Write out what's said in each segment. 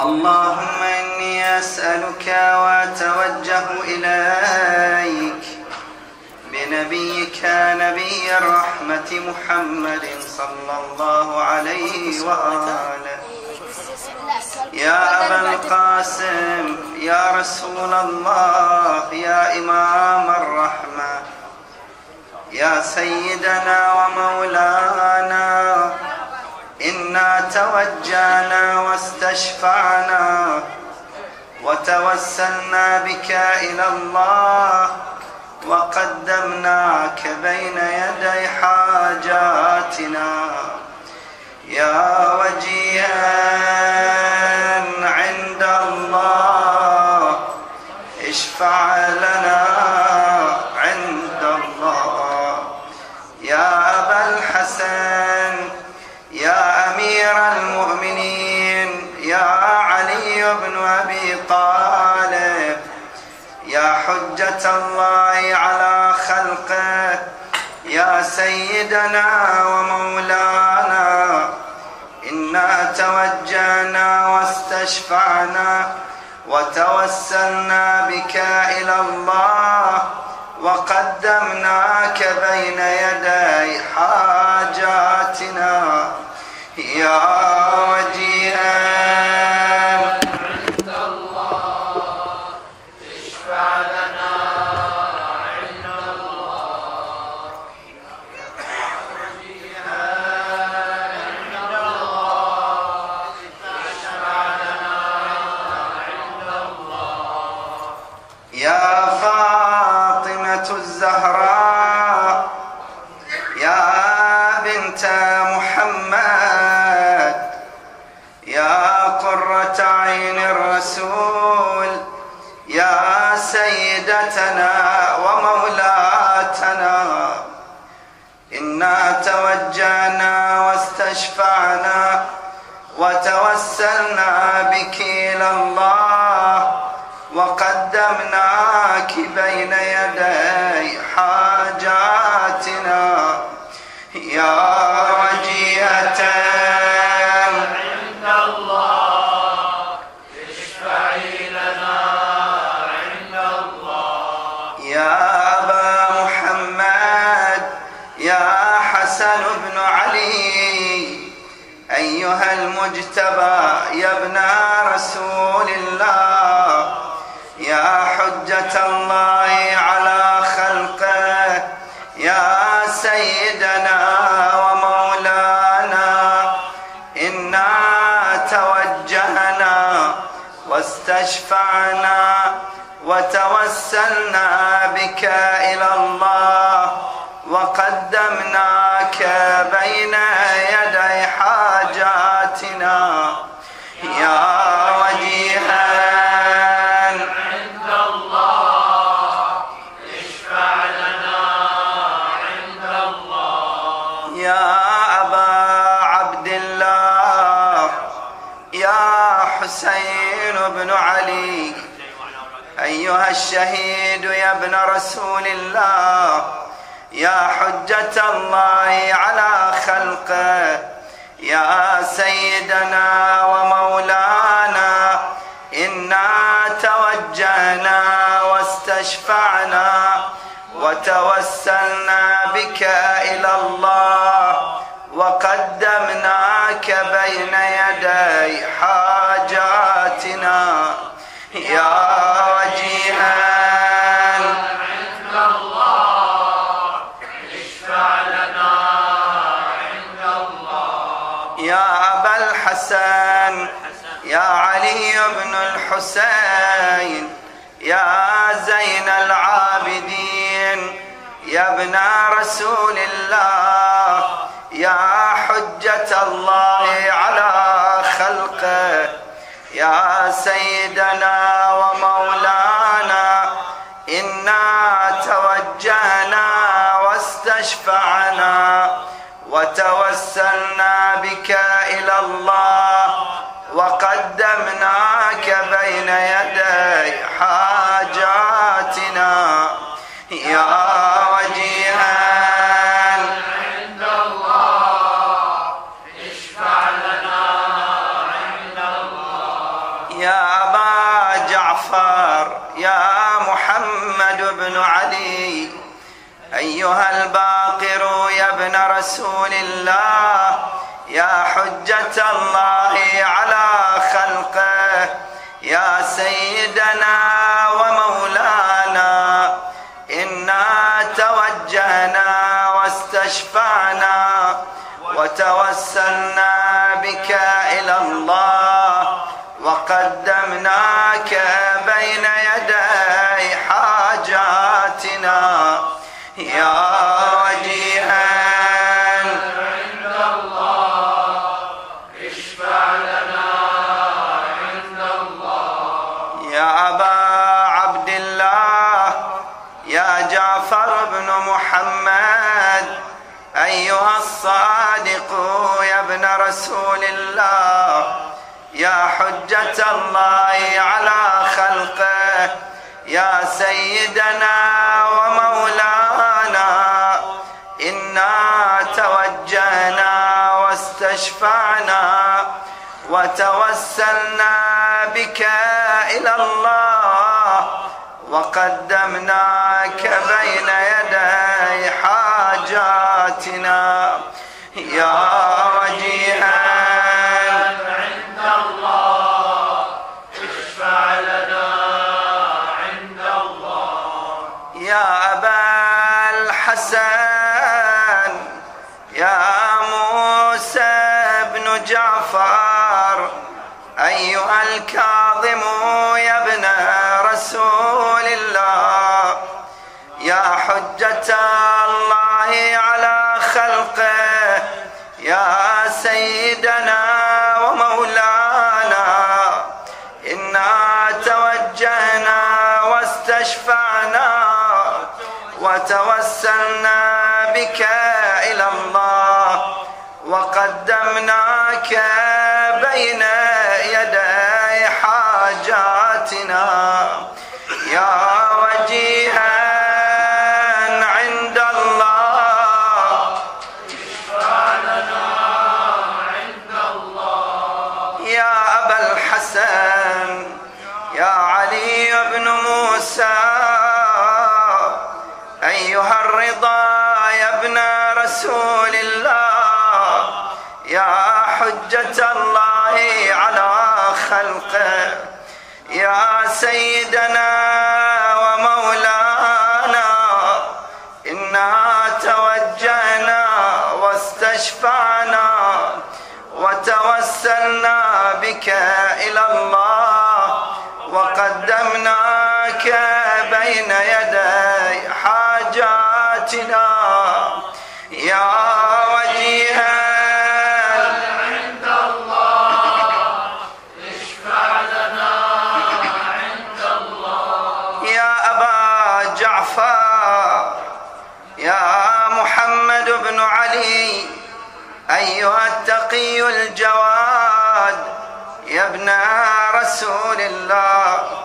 اللهم إني أسألك وأتوجه إليك بنبيك نبي الرحمة محمد صلى الله عليه وآله. يا أبا القاسم يا رسول الله يا إمام الرحمة يا سيدنا ومولانا إنا توجهنا واستشفعنا وتوسلنا بك إلى الله وقدمناك بين يدي حاجاتنا. يا وجيها عند الله اشفع لنا عند الله. يا أبا الحسن يا الله على خلقه. يا سيدنا ومولانا إنا توجهنا واستشفعنا وتوسلنا بك إلى الله وقدمناك بين يدي حاجاتنا zahra وقدمناك بين يدي حاجاتنا يا وجيهة عند الله اشفعي لنا عند الله يا أبا محمد يا حسن بن علي أيها المجتبى يا ابن رسول الله. واستشفعنا وتوسلنا بك إلى الله وقدمناك بين يدي حاجاتنا. أيها الشهيد يا ابن رسول الله يا حجة الله على خلقه يا سيدنا ومولانا إنا توجهنا واستشفعنا وتوسلنا بك إلى الله. يا أبا الحسن يا علي بن الحسين يا زين العابدين يا ابن رسول الله يا حجة الله على خلقه يا سيدنا ومولانا إنا توجهنا واستشفعنا وتوسلنا بك إلى الله وقدمناك بين يدي حاجاتنا. يا وجيها عند الله اشفع لنا عند الله. يا أبا جعفر يا محمد بن علي. أيها الباقر يا ابن رسول الله يا حجة الله على خلقه يا سيدنا ومولانا إنا توجهنا واستشفعنا وتوسلنا بك إلى الله وقدمناك بين يدي حاجاتنا. يا ابن رسول الله. يا حجة الله على خلقه يا سيدنا ومولانا. إنا توجهنا واستشفعنا وتوسلنا بك إلى الله. وقدمناك بين يدي حاجاتنا. يا وجيها. عند الله اشفع لنا عند الله يا أبا الحسن يا موسى بن جعفر أيها الكاظم يا ابن رسول الله يا حجة الله على يا سيدنا ومولانا إنا توجهنا واستشفعنا وتوسلنا بك إلى الله وقدمناك بين يدي حاجاتنا. يا وجيها رسول الله. يا حجة الله على خلقه. يا سيدنا ومولانا. إنا توجهنا واستشفعنا وتوسلنا بك إلى الله. وقدمناك بين يدي حاجاتنا. الله اشفع لنا عند الله يا أبا جعفر يا محمد بن علي أيها التقي الجواد يا ابن رسول الله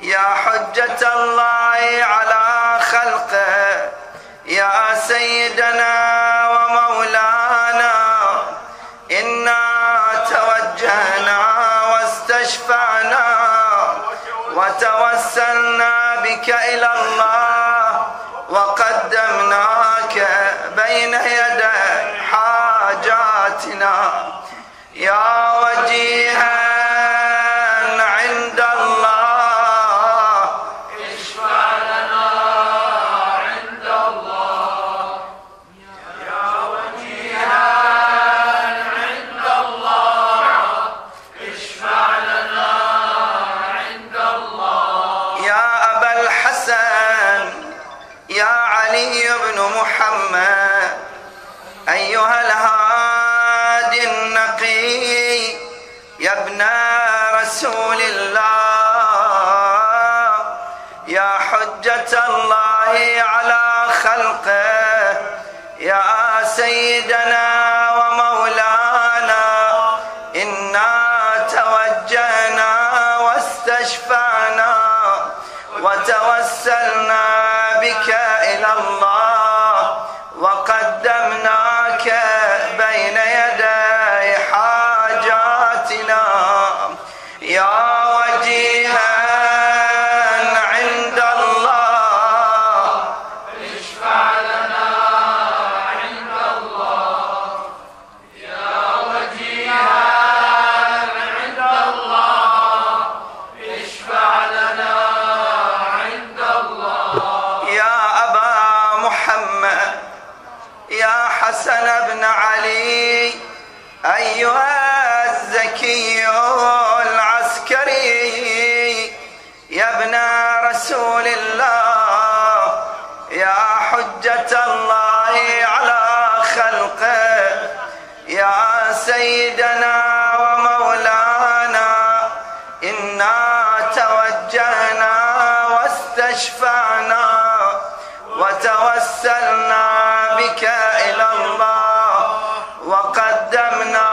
يا حجة الله على خلقه يا سيدنا ومولانا إنا توجهنا واستشفعنا وتوسلنا بك إلى الله وقدمناك يا ابن رسول الله يا حجة الله على خلقه يا سيدنا ومولانا إنا توجهنا واستشفعنا وتوسلنا بك إلى الله وقدمناك بين يدي سيدنا ومولانا إنا توجهنا واستشفعنا وتوسلنا بك إلى الله وقدمنا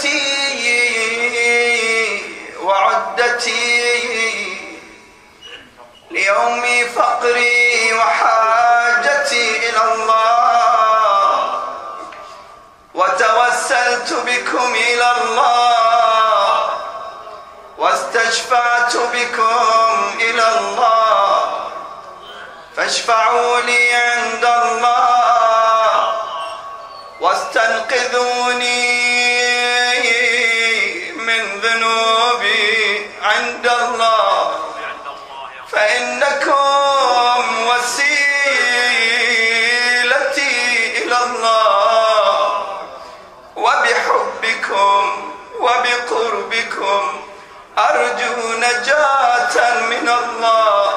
وعدتي وعدتي ليوم فقري وحاجتي إلى الله وتوسلت بكم إلى الله واستشفعت بكم إلى الله فاشفعوا لي عند الله واستنقذوني منكم أرجو نجاة من الله.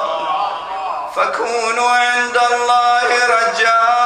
فكونوا عند الله رجاءً.